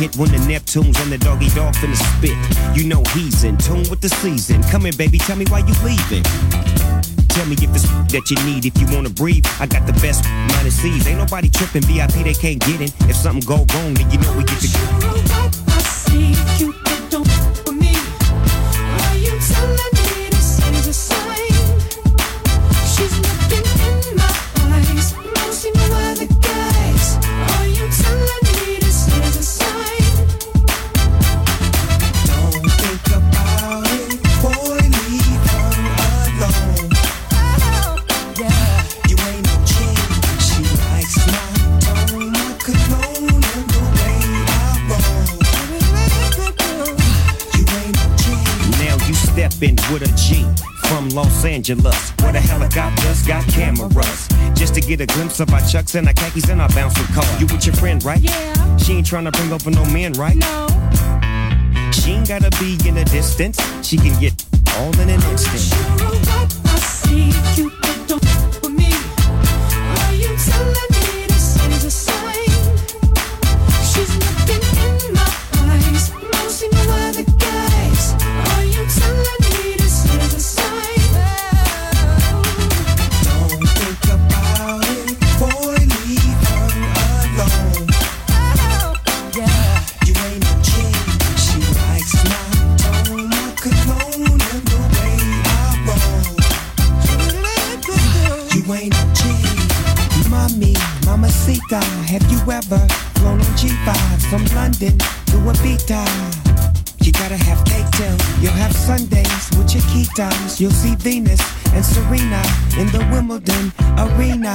hit when the Neptune's when the doggy dog the spit. You know he's in tune with the season. Come in, baby, tell me why you leaving. Tell me if it's that you need if you wanna breathe. I got the best minus C's. Ain't nobody tripping. VIP they can't get in. If something go wrong, then you know we get the. Los Angeles, where the helicopters got cameras. Just to get a glimpse of our chucks and our khakis and our bouncing car. You with your friend, right? Yeah. She ain't trying to bring over no man, right? No. She ain't gotta be in the distance. She can get all in an instant. You'll see Venus and Serena in the Wimbledon arena.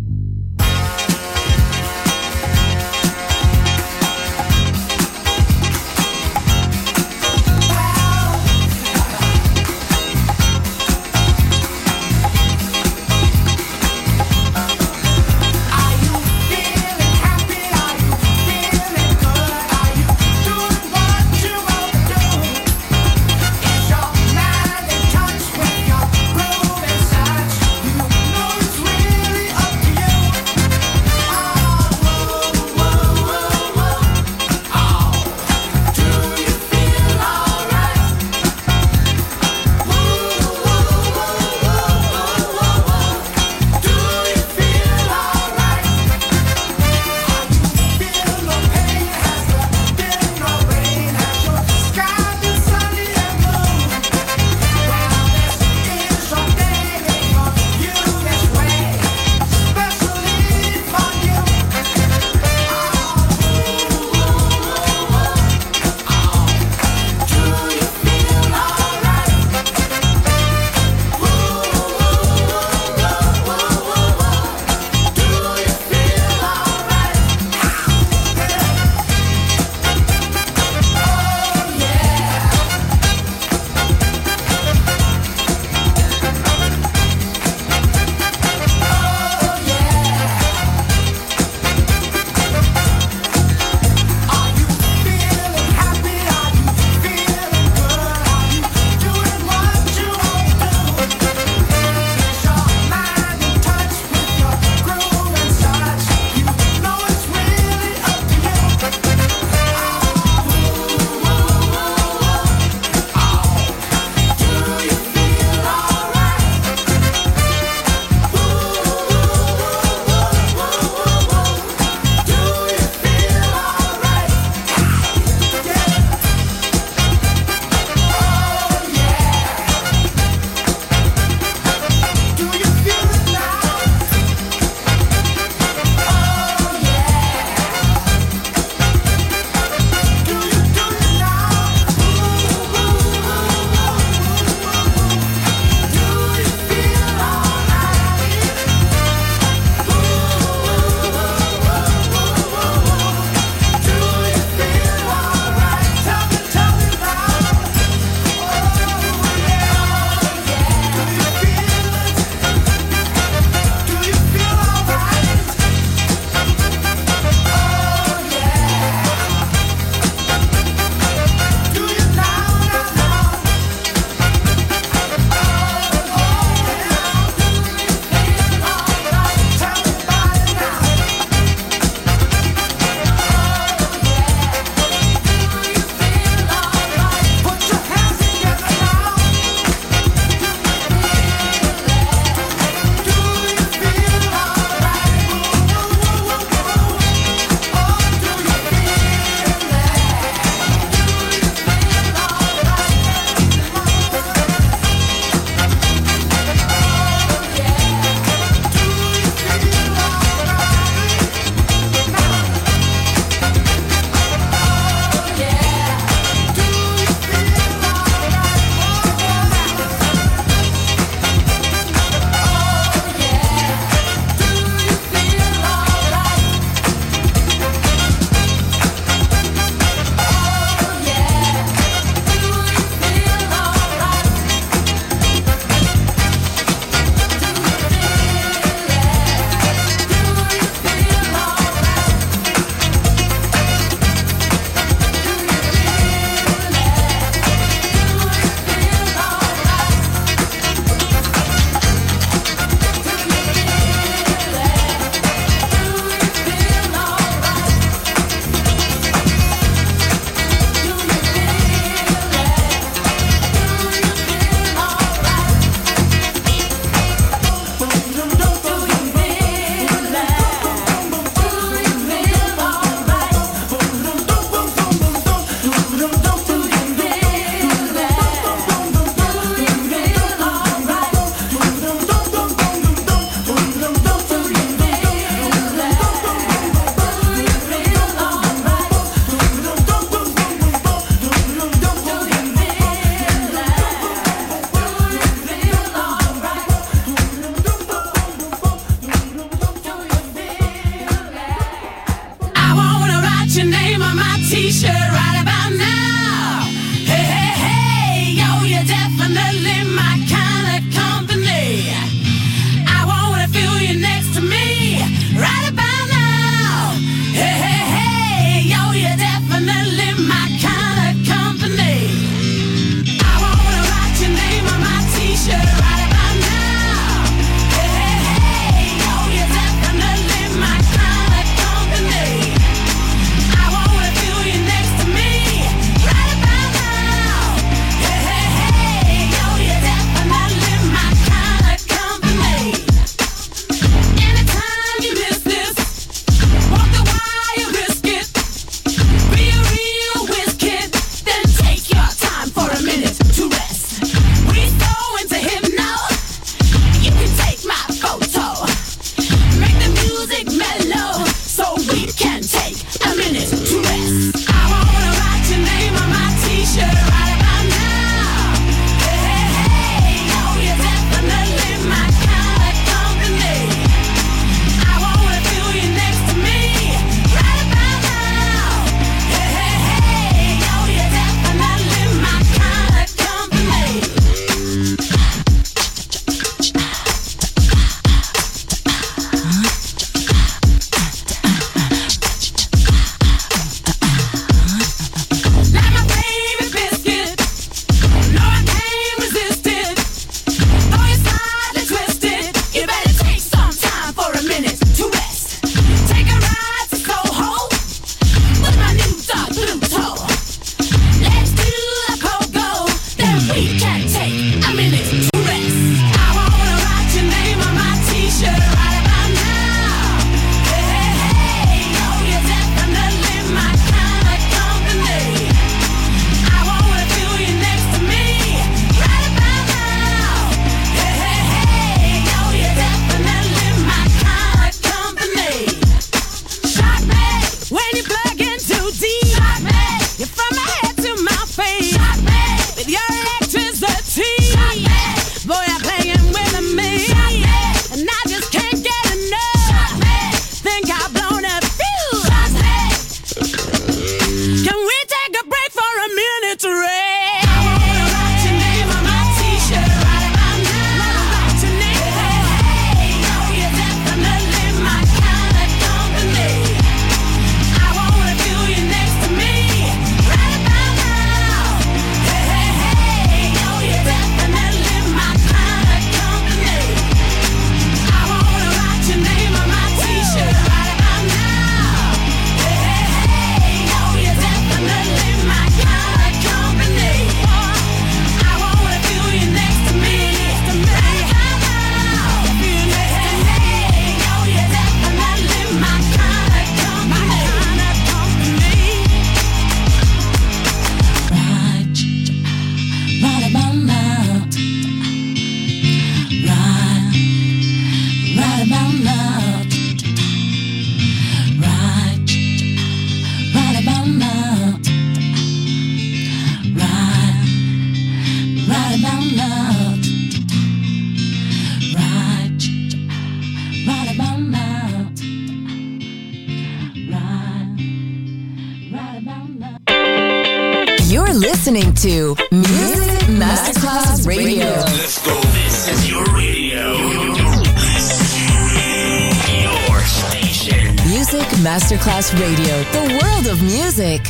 Radio, the world of music.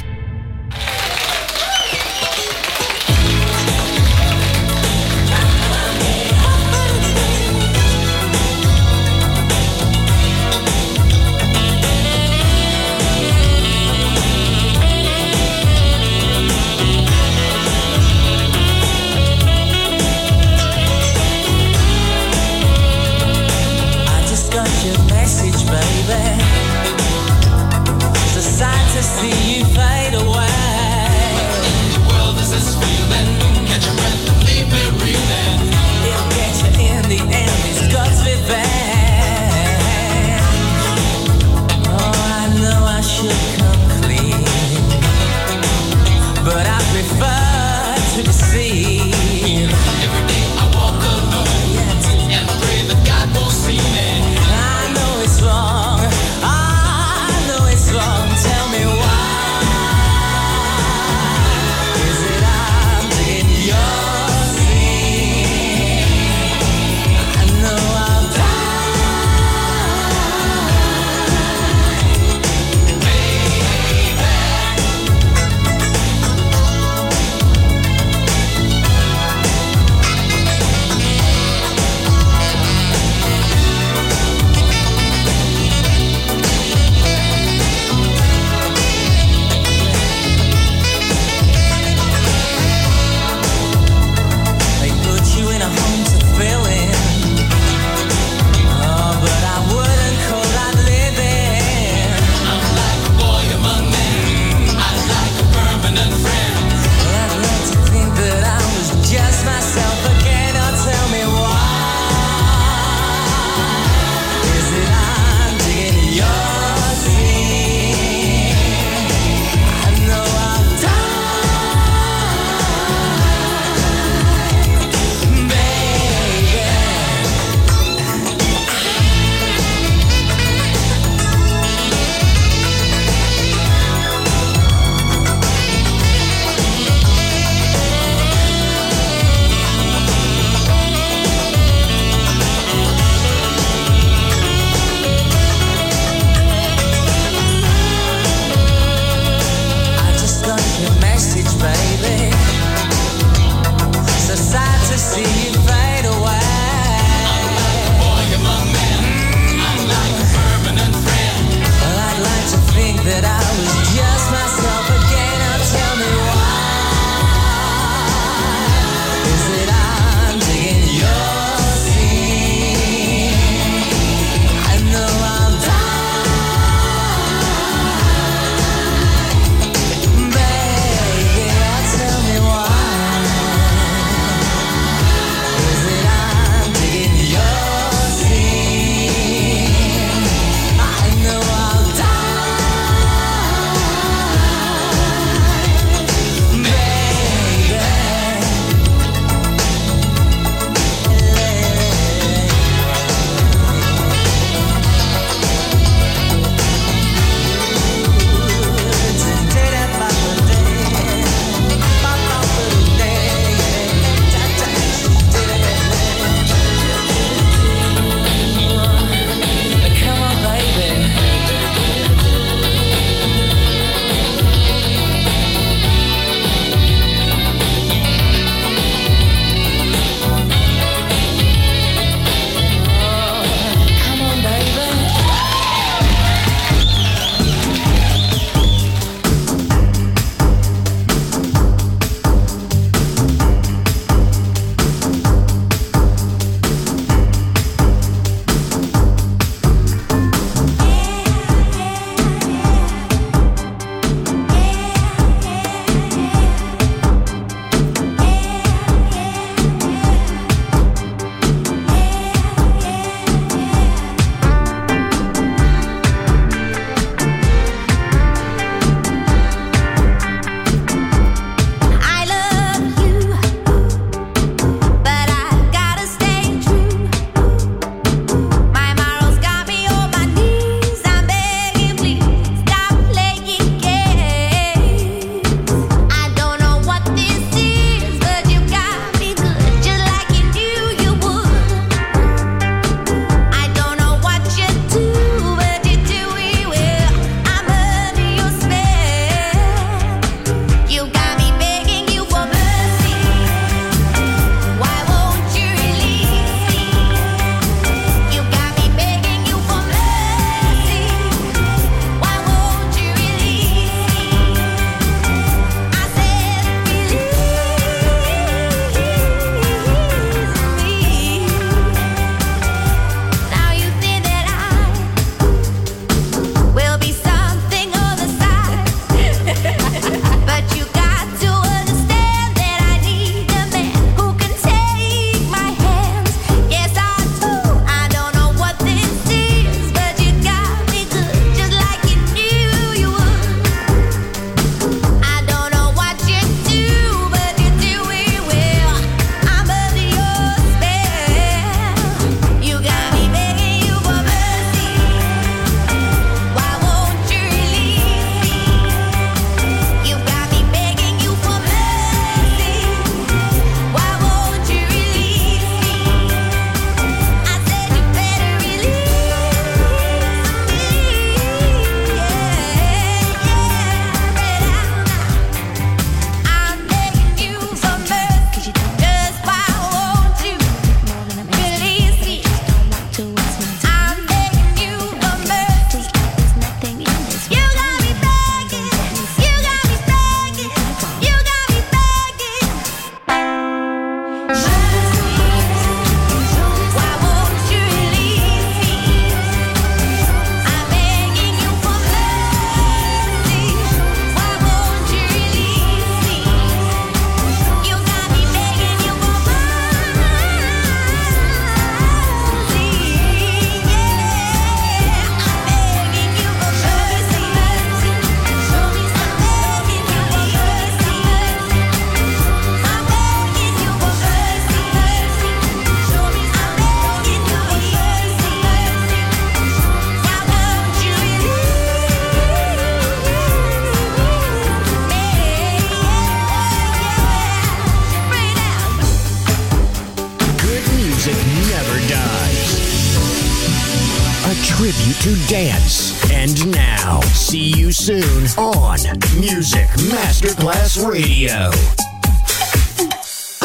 message, baby see you fight away.